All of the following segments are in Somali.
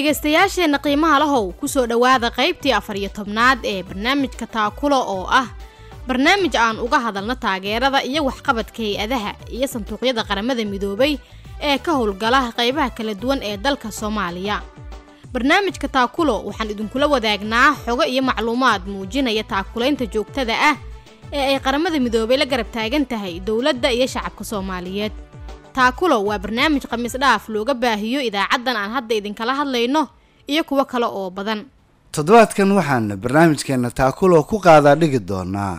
dhegaystayaasheenna qiimaha lahow ku soo dhowaada qaybtii afar iyo tobnaad ee barnaamijka taakulo oo ah barnaamij aan uga hadalno taageerada iyo waxqabadka hay'adaha iyo sanduuqyada qaramada midoobay ee ka howlgala qaybaha kala duwan ee dalka soomaaliya. Barnaamijka taakulo waxaan idinkula wadaagnaa xogo iyo macluumaad muujinaya taakulaynta joogtada ah ee ay qaramada midoobay la garab taagan tahay dowladda iyo shacabka soomaaliyeed taakulo waa barnaamij khamiis dhaaf looga baahiyo idaacaddan aan hadda idinkala hadlayno iyo kuwo kale oo badan toddobaadkan waxaan barnaamijkeena taakulo ku qaadaa dhigi doonaa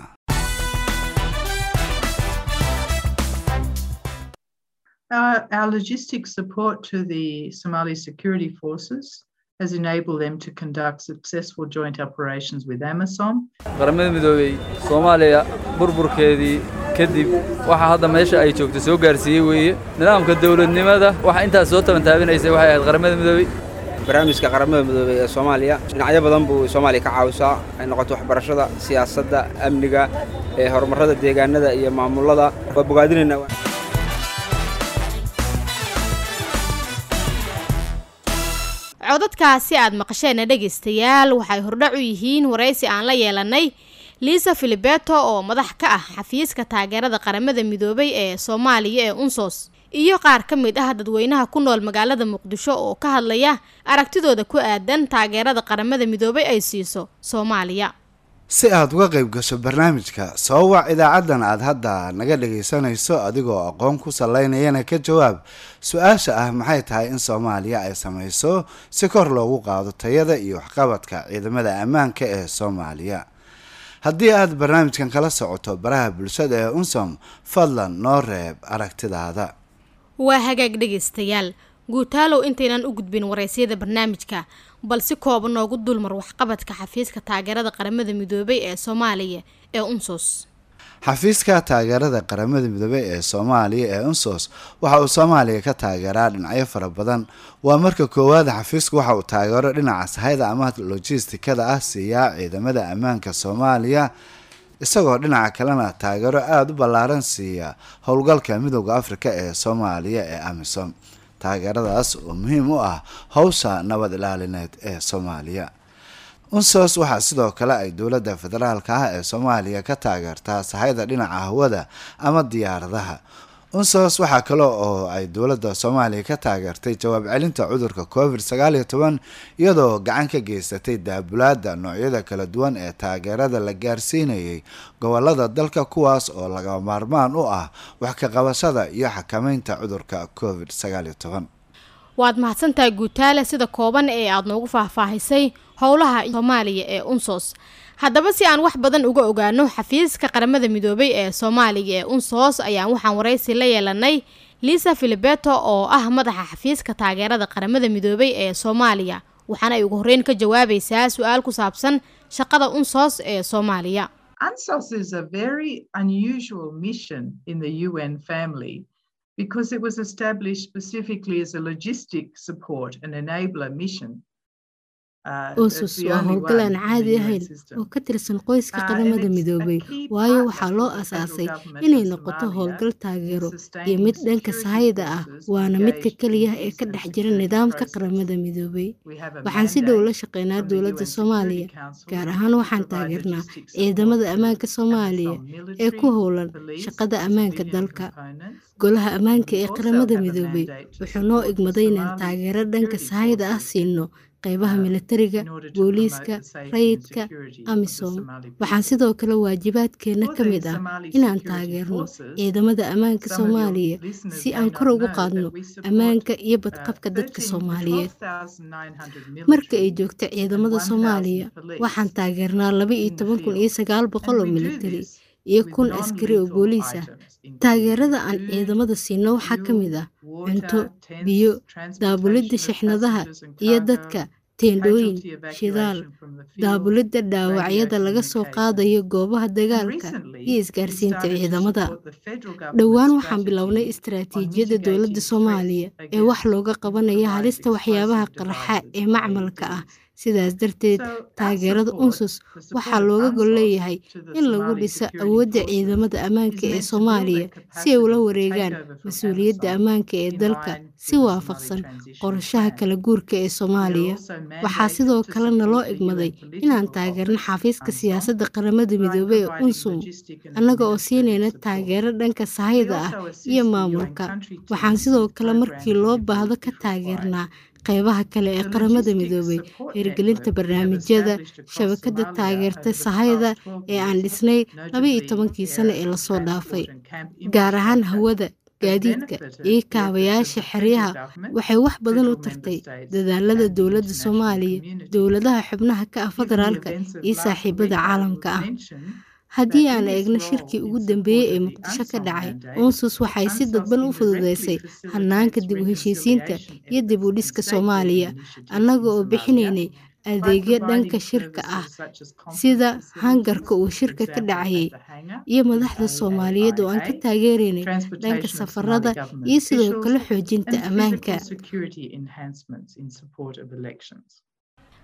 Our, our logistic support to the Somali security forces has enabled them to conduct successful joint operations with AMISOM. qaramada midoobey soomaaliya burburkeedii kadib waxa hadda meesha ay joogto soo gaarsiiyey weeye. Nidaamka dowladnimada waxa intaas soo tabantaabinaysay waxay ahayd qaramada midoobey barnaamijka qaramada midoobey ee soomaaliya dhinacyo badan buu soomaaliya ka caawisaa ay noqoto waxbarashada siyaasadda amniga ee horumarrada deegaanada iyo maamulada. Waa bogaadinaynaa codadkaasi aad maqasheenna dhegaystayaal waxay hordhac u yihiin waraysi aan la yeelanay liisa filibeto oo madax ka ah xafiiska taageerada qaramada midoobay ee soomaaliya ee unsos. Iyo qaar ka mid ah dadweynaha ku nool magaalada muqdisho oo ka hadlaya aragtidooda ku aadan taageerada qaramada midoobay ay siiso soomaaliya. Si aad uga qayb gasho barnaamijka soo wac idaacaddan aad hadda naga dhagaysanayso adigoo aqoon ku salaynayana ka jawaab su'aasha ah maxay tahay in soomaaliya ay samayso si kor loogu qaado tayada iyo waxqabadka ciidamada ammaanka ee soomaaliya haddii aad barnaamijkan kala socoto baraha bulshada ee unsom fadlan noo reeb aragtidaada. Waa hagaag dhegaystayaal. Guutaalow intaynan u gudbin waraysyada barnaamijka bal si kooban noogu dulmar waxqabadka xafiiska taageerada qaramada midoobay ee soomaaliya ee unsos xafiiska taageerada qaramada midoobey ee soomaaliya ee unsos waxa uu soomaaliya ka taageeraa dhinacyo fara badan. Waa marka koowaad xafiisku waxa uu taageero dhinaca sahayda ama lojistikada ah siiyaa ciidamada ammaanka soomaaliya isagoo dhinaca kalena taageero aada u ballaaran siiya howlgalka midooda afrika ee soomaaliya ee amisom. Taageeradaas oo muhiim u ah howsha nabad ilaalineed ee soomaaliya unsos waxaa sidoo kale ay dowladda federaalka ah ee soomaaliya ka taageertaa sahayda dhinaca hawada ama diyaaradaha. Unsos waxaa kale oo ay dowladda soomaaliya ka taageertay jawaab celinta cudurka covid sagaal iyo toban iyadoo gacan ka geysatay daabulaada noocyada kala duwan ee taageerada la gaarsiinayay gobollada dalka kuwaas oo laga maarmaan u ah wax ka qabashada iyo xakameynta cudurka covid sagaal iyo toban waad mahadsantahay guutaale sida kooban ee aada noogu faahfaahisay howlaha soomaaliya ee unsos. Haddaba si aan wax badan uga ogaano xafiiska qaramada midoobay ee soomaaliya ee unsos ayaan waxaan waraysi la yeelanay liisa filibeto oo ah madaxa xafiiska taageerada qaramada midoobay ee soomaaliya waxaana ay ugu horreyn ka jawaabaysaa su'aal ku saabsan shaqada unsos ee soomaaliya UNSOS is a very unusual mission in the UN family because it was established specifically as a logistic support and enabler mission. Unsos waa howlgal aan caadi ahayn oo ka tirsan qoyska qaramada midoobay waayo waxaa loo asaasay inay noqoto howlgal taageero iyo mid dhanka sahayda ah waana midka keliya ee ka dhex jira nidaamka qaramada midoobay waxaan si dhow la shaqeynaa dowladda soomaaliya gaar ahaan waxaan taageernaa ciidamada ammaanka soomaaliya ee ku howlan shaqada ammaanka dalka. golaha ammaanka ee qaramada midoobay wuxuu noo igmaday inaan taageero dhanka sahayda ah siino qaybaha militariga booliiska rayidka amisom. Waxaan sidoo kale waajibaadkeenna ka mid ah inaan taageerno ciidamada ammaanka soomaaliya si aan kor ugu qaadno ammaanka iyo badqabka dadka soomaaliyeed. marka ay joogto ciidamada soomaaliya waxaan taageernaa laba iyo toban kun iyo sagaal boqol oo militari iyo kun askari oo booliis ah taageerada aan ciidamada siino waxaa ka mid ah cunto biyo daabulidda shixnadaha iyo dadka teendhooyin shidaal daabulidda dhaawacyada laga soo qaadayo goobaha dagaalka iyo isgaarsiinta ciidamada. dhowaan waxaan bilownay istaraatiijiyadda dowladda soomaaliya ee wax looga qabanaya halista waxyaabaha qarxa ee macmalka ah sidaas darteed taageerada unsus waxaa looga gol leeyahay in lagu dhiso awoodda ciidamada ammaanka ee soomaaliya si ay ula wareegaan mas'uuliyadda ammaanka ee dalka si waafaqsan qorashaha kala guurka ee soomaaliya. waxaa sidoo kalena loo egmaday inaan taageerno xafiiska siyaasadda qaramada midoobey ee unsum. annaga oo siinayna taageero dhanka sahayda ah iyo maamulka. waxaan sidoo kale markii loo baahdo ka taageernaa qeybaha kale ee qaramada midoobay hirgelinta barnaamijyada shabakada taageerta sahayda ee aan dhisnay laba iyo tobankii sano ee la soo dhaafay. gaar ahaan hawada gaadiidka iyo kaabayaasha xeryaha waxay wax badan u tartay dadaalada dowladda soomaaliya dowladaha xubnaha ka ah federaalka iyo saaxiibada caalamka ah haddii aan eegno shirkii ugu dambeeyey ee muqdisho ka dhacay unsus waxay si dadban u fududeysay hanaanka dib u heshiisiinta iyo dib u dhiska soomaaliya annaga oo bixinaynay adeegyo dhanka shirka ah sida hangarka uu shirka ka dhacayay iyo madaxda soomaaliyeed oo aan ka taageeraynay dhanka safarada iyo sidoo kale xoojinta ammaanka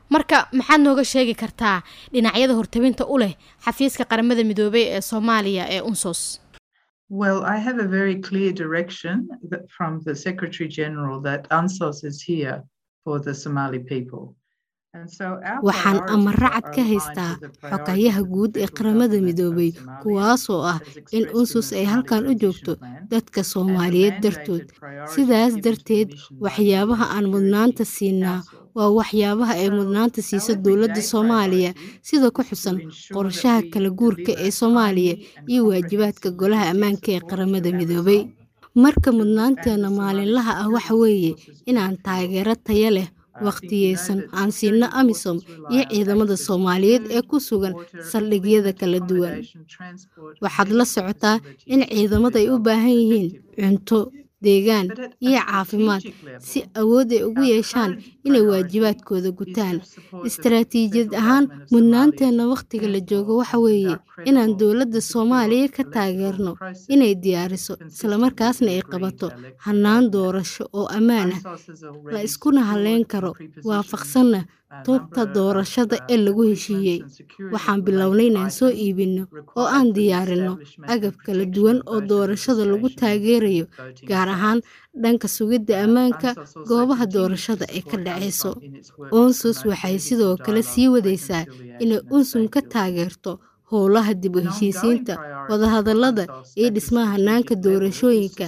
marka maxaad nooga sheegi kartaa dhinacyada hortabinta u leh xafiiska qaramada midoobey ee soomaaliya ee unsos Well, I have a very clear direction from the Secretary General that UNSOS is here for the Somali people. waxaan amaro cad ka haystaa xogayaha guud ee qaramada midoobay kuwaasoo ah in unsus ay halkan u joogto dadka soomaaliyeed dartood. sidaas darteed waxyaabaha aan mudnaanta siinaa waa waxyaabaha ay mudnaanta siisa dowladda soomaaliya sida ku xusan qorshaha kala guurka ee soomaaliya iyo waajibaadka golaha ammaanka ee qaramada midoobay. Marka mudnaanteena maalinlaha ah waxa weeye inaan taageero taya leh wakhtiyeysan aan siino amisom iyo ciidamada soomaaliyeed ee ku sugan saldhigyada kala duwan. Waxaad la socotaa in ciidamada ay u baahan yihiin cunto deegaan iyo caafimaad si awood ay ugu yeeshaan inay waajibaadkooda gutaan. istaraatiijiyad ahaan mudnaanteenna wakhtiga la joogo waxa weeye inaan dowladda soomaaliya ka taageerno inay diyaariso islamarkaasna ay qabato hannaan doorasho oo ammaan ah. La iskuna halleyn karo waafaqsanna tubta doorashada ee lagu heshiiyey waxaan bilownay inaan soo iibinno oo aan diyaarinno agab kala duwan oo doorashada lagu taageerayo gaar ahaan dhanka sugidda ammaanka goobaha doorashada ay ka dhacayso. Unsus waxay sidoo kale sii wadaysaa inay unsum ka taageerto howlaha dib u heshiisiinta wadahadallada iyo dhismaha hanaanka doorashooyinka.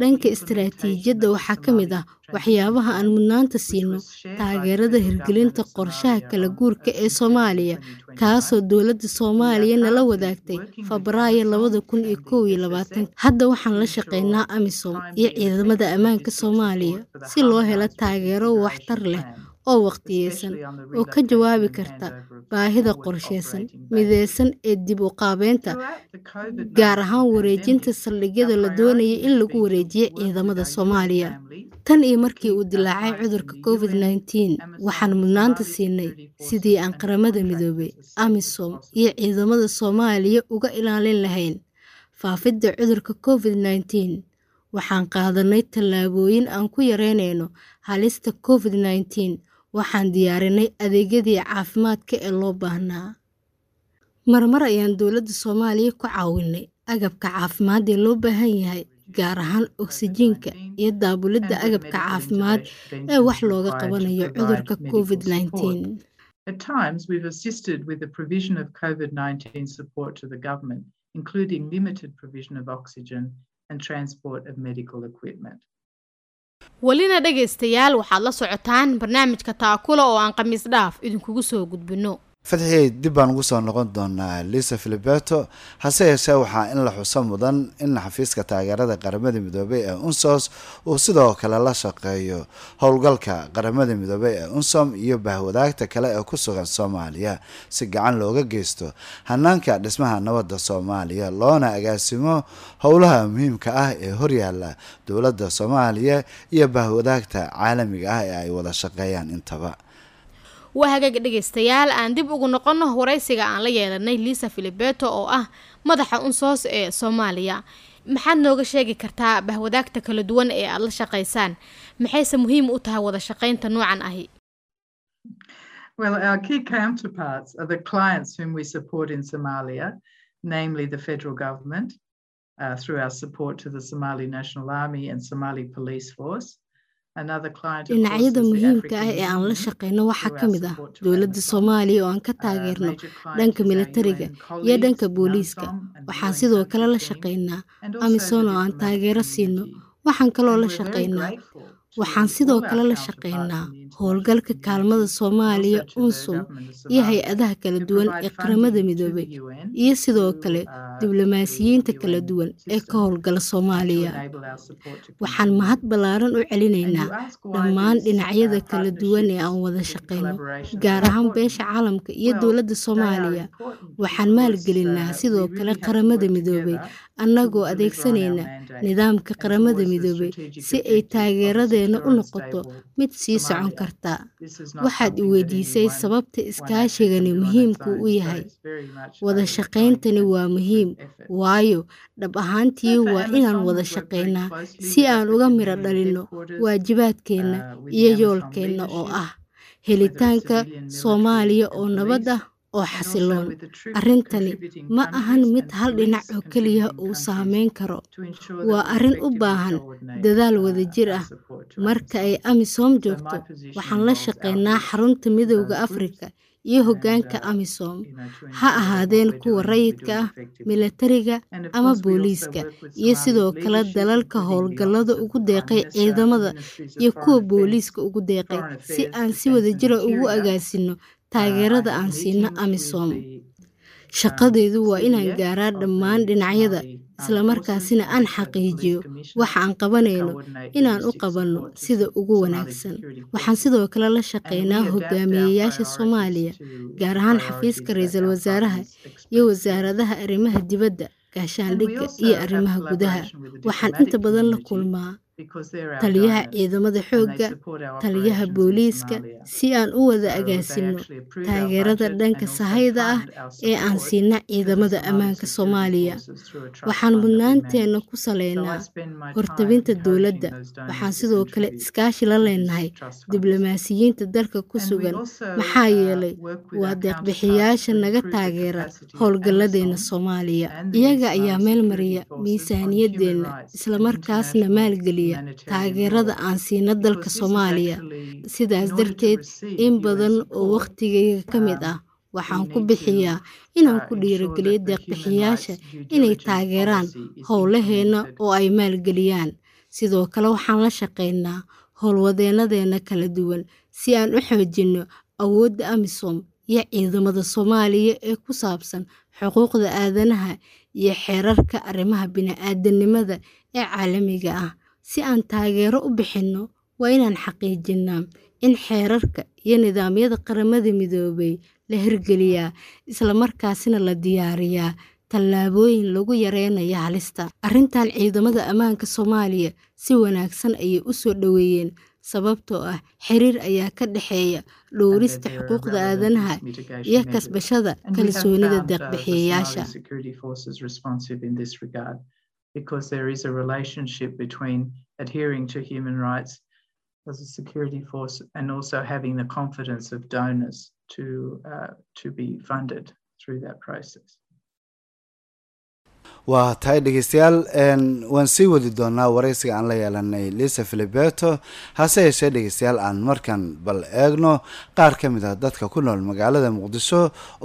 dhanka istaraatiijiyadda waxaa ka mid ah waxyaabaha aan mudnaanta siino taageerada hirgelinta qorshaha kala guurka ee soomaaliya kaasoo dowladda soomaaliya nala wadaagtay febraayo labada kun iyo kow iyo labaatan. hadda waxaan la shaqeynaa amisom iyo ciidamada ammaanka soomaaliya si loo helo taageero waxtar leh oo wakhtiyeysan oo ka jawaabi karta baahida qorsheysan mideysan ee dib u qaabeynta gaar ahaan wareejinta saldhigyada la doonaya in lagu wareejiyo ciidamada soomaaliya. tan iyo markii uu dilaacay cudurka covid waxaan mudnaanta siinay sidii aan qaramada midoobay amisom iyo ciidamada soomaaliya uga ilaalin lahayn faafidda cudurka covid waxaan qaadanay tallaabooyin aan ku yareynayno halista covid waxaan diyaarinay adeegyadii caafimaadka ee loo baahnaa marmar ayaan dowladda soomaaliya ku caawinay agabka caafimaad ee loo baahan yahay gaar ahaan oksijiinka iyo daabulidda agabka caafimaad ee wax looga qabanayo cudurka covid nneteen At times, we've assisted with the provision of COVID 19 support to the government, including limited provision of oxygen and transport of medical equipment. Welina dhegaystayaal waxaad la socotaan barnaamijka taakula oo aan khamiis dhaaf idinkugu soo gudbino fadxiyey dib baan ugu soo noqon doonaa lisa filiberto. Hase yeeshee waxaa in la xuso mudan in xafiiska taageerada qaramada midoobey ee unsos uu sidoo kale la shaqeeyo howlgalka qaramada midoobey ee unsom iyo bahwadaagta kale ee ku sugan soomaaliya. Si gacan looga geysto hanaanka dhismaha nabadda soomaaliya loona agaasimo howlaha muhiimka ah ee horyaala dowladda soomaaliya iyo bahwadaagta caalamiga ah ee ay wada shaqeeyaan intaba waa hagaga dhegaystayaal aan dib ugu noqonno waraysiga aan la yeelanay liisa filibeto oo ah madaxa unsoos ee soomaaliya. Maxaad nooga sheegi kartaa bahwadaagta kala duwan ee aada la shaqaysaan. Maxayse muhiim u tahay wada shaqaynta noocan ahi? Well, our key counterparts are the clients whom we support in Somalia, namely the federal government, uh, through our support to the Somali National Army and Somali Police Force. Dhinacyada muhiimka ah ee aan la shaqeyno waxaa ka mid ah dowladda soomaaliya oo aan ka taageerno dhanka militariga iyo dhanka booliiska waxaan sidoo kale la shaqeynaa amisom oo aan taageero siino waxaan kaloo la shaqeynaa waxaan sidoo kale la shaqeynaa howlgalka kaalmada soomaaliya unsum iyo hay'adaha kala duwan ee qaramada midoobay iyo sidoo kale diblomaasiyiinta kala duwan ee ka howlgala soomaaliya. waxaan mahad ballaaran u celinaynaa dhammaan dhinacyada kala duwan ee aan wada shaqeyno gaar ahaan beesha caalamka iyo dowladda soomaaliya. waxaan maalgelinaa sidoo kale qaramada midoobay annagoo adeegsanayna nidaamka qaramada midoobay si ay taageeradeena u noqoto mid sii socon karta. Waxaad i weydiisay sababta iskaashigani muhiimku u yahay. wada shaqayntani waa muhiim. Waayo dhab ahaantii waa inaan wada shaqaynaa si aan uga miro dhalinno waajibaadkeenna iyo yoolkeenna oo ah. helitaanka soomaaliya oo nabad ah oo xasiloon arrintani ma ahan mid hal dhinac oo keliya uu saameyn karo. waa arrin u baahan dadaal wadajir ah. marka ay amisom joogto waxaan la shaqeynaa xarunta midowda afrika iyo hoggaanka amisom ha ahaadeen kuwa rayidka ah milatariga ama booliiska iyo sidoo kale dalalka howlgallada ugu deeqay ciidamada iyo kuwa booliiska ugu deeqay si aan si wadajira ugu agaasino taageerada aan siino amisom. shaqadeedu waa inaan gaaraa dhammaan dhinacyada islamarkaasina aan xaqiijiyo. Waxa aan qabanayno inaan u qabanno sida ugu wanaagsan. Waxaan sidoo kale la shaqeynaa hogaamiyeyaasha soomaaliya gaar ahaan xafiiska ra'iisul wasaaraha iyo wasaaradaha arrimaha dibadda gaashaandhigga iyo arrimaha gudaha. waxaan inta badan la kulmaa taliyaha ciidamada xoogga taliyaha booliiska si aan u wada agaasino taageerada dhanka sahayda ah ee aan siina ciidamada ammaanka soomaaliya. waxaan mudnaanteenna ku saleynaa hortabinta dowladda. waxaan sidoo kale iskaashi la leenahay diblomaasiyiinta dalka ku sugan. maxaa yeelay waa deeqbixiyaasha naga taageera howlgalladeenna soomaaliya. iyaga ayaa meel mariya miisaaniyadeenna islamarkaasna maalgeliya taageerada aan siino dalka soomaaliya. sidaas darteed in badan oo wakhtigayga ka mid ah waxaan ku bixiyaa inaan ku dhiirogeliyo deeqbixiyaasha inay taageeraan howlaheenna oo ay maalgeliyaan. Sidoo kale waxaan la shaqeynaa howlwadeennadeena kala duwan si aan u xoojinno awoodda amisom iyo ciidamada soomaaliya ee ku saabsan xuquuqda aadanaha iyo xeerarka arrimaha bini-aadanimada ee caalamiga ah si aan taageero u bixinno waa inaan xaqiijinnaa in xeerarka iyo nidaamyada qaramada midoobay la hirgeliyaa islamarkaasina la diyaariyaa. Tallaabooyin lagu yareynayo halista. Arrintan ciidamada ammaanka soomaaliya si wanaagsan ayay u soo dhoweeyeen sababtoo ah xiriir ayaa ka dhexeeya dhowrista xuquuqda aadanaha iyo kasbashada kalsoonida deeqbixiyayaasha because there is a relationship between adhering to human rights as a security force and also having the confidence of donors to, uh, to be funded through that process. waa tahay dhegeystayaal waan sii wadi doonaa waraysiga aan la yeelanay lisa filibeto hase yeeshee dhegeystayaal aan markan bal eegno qaar ka mid ah dadka ku nool magaalada muqdisho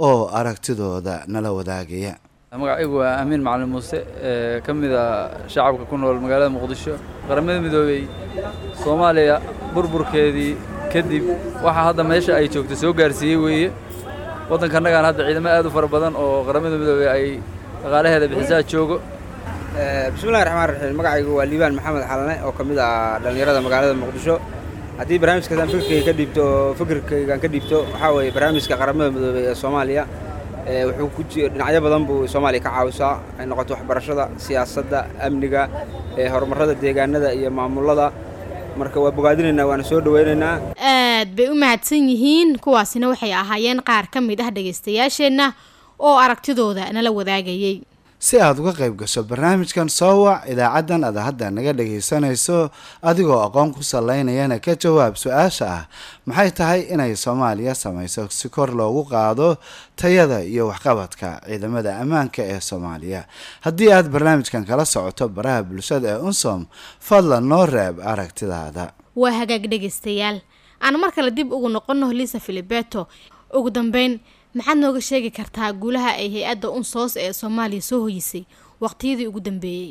oo aragtidooda nala wadaagaya magacaygu waa amiin macalin muuse ka mid a shacabka ku nool magaalada muqdisho qaramada midoobey soomaaliya burburkeedii kadib. Waxaa hadda meesha ay joogto soo gaarsiiyey weeye. Waddankannagaan hadda ciidamo aad u fara badan oo qaramada midoobey ay dhaqaalaheeda bixisaa joogo. Bismillahi raxmaan raxiim magacaygu waa liibaan maxamed xalane oo ka mid ah dhallinyarada magaalada muqdisho. Haddii barnaamijkaasaan fikirkayga ka dhiibto oo fikirkaygaan ka dhiibto waxaa weeye barnaamijka qaramada midoobey ee soomaaliya wuxuu ku dhinacyo badan buu soomaaliya ka caawisaa ay noqoto waxbarashada siyaasadda amniga horumarrada deegaanada iyo maamulada. Marka waa bogaadinaynaa waana soo dhawaynaynaa aad bay u mahadsan yihiin kuwaasina waxay ahaayeen qaar ka mid ah dhegaystayaasheenna oo aragtidooda nala wadaagayey si aad uga qayb gasho barnaamijkan soo wac idaacaddan aad hadda naga dhagaysanayso adigoo aqoon ku salaynayana ka jawaab su'aasha ah. Maxay tahay inay soomaaliya samayso si kor loogu qaado tayada iyo waxqabadka ciidamada ammaanka ee soomaaliya? Haddii aad barnaamijkan kala socoto baraha bulshada ee unsom fadlan noo reeb aragtidaada. Waa hagaag dhegaystayaal aan mar kale dib ugu noqonno lisa filibeto ugu dambeyn maxaad nooga sheegi kartaa guulaha ay hay'adda unsoos ee soomaaliya soo hoyisay waqtiyadii ugu dambeeyey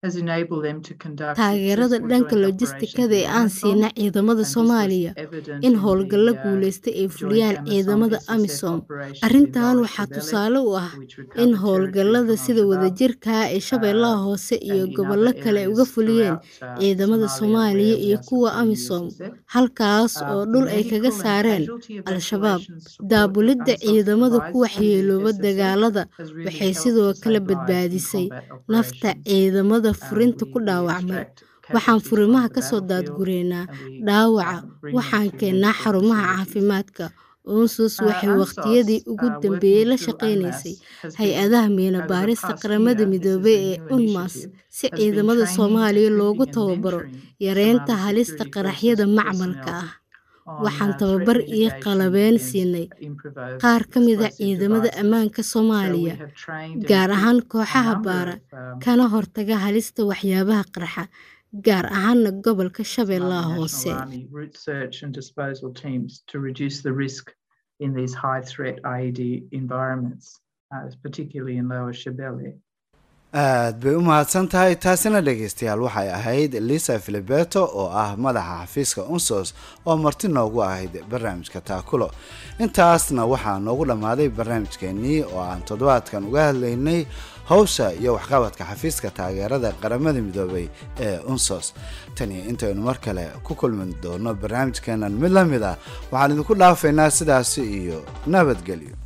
Uh, taageerada dhanka lojistikada ee aan in siina ciidamada soomaaliya in howlgallo uh, guulaysta ay fuliyaan ciidamada amisom. arrintan in waxaa tusaale u ah in howlgallada sida from wadajirka ah ee shabeellaha uh, hoose iyo gobollo kale uga fuliyeen uh, ciidamada soomaaliya iyo kuwa amisom. halkaas Uh, oo dhul ay kaga saareen al-shabaab daabulidda ciidamada ku waxyeelooba dagaalada waxay sidoo kale badbaadisay nafta ciidamada Uh, furinta ku dhaawacmay waxaan furimaha from ka the soo battlefield. daadgureynaa dhaawaca. waxaan keennaa xarumaha caafimaadka. Unsus Uh, waxay UNSOS, waqtiyadii ugu uh, dambeeyey la shaqaynaysay. Hay'adaha miina baarista qaramada midoobay ee unmas si ciidamada soomaaliya loogu tababaro yareynta halista qaraxyada macmalka ah waxaan tababar iyo qalabeen siinay qaar ka mid a explosive ciidamada ammaanka soomaaliya gaar ahaan kooxaha baara um, kana hortaga halista waxyaabaha qarxa gaar ahaana gobolka shabeellaha hoose aad bay u mahadsan tahay taasina dhegaystayaal waxay ahayd lisa filibeto oo ah madaxa xafiiska unsos oo marti noogu ahayd barnaamijka taakulo. Intaasna waxaa noogu dhammaaday barnaamijkeenii oo aan toddobaadkan uga hadlaynay howsha iyo waxqabadka xafiiska taageerada qaramada midoobay ee unsos tan iyo intaynu mar kale ku kulmi doono barnaamijkeenan mid la mid ah. Waxaan idinku dhaafaynaa sidaasi iyo nabadgelyo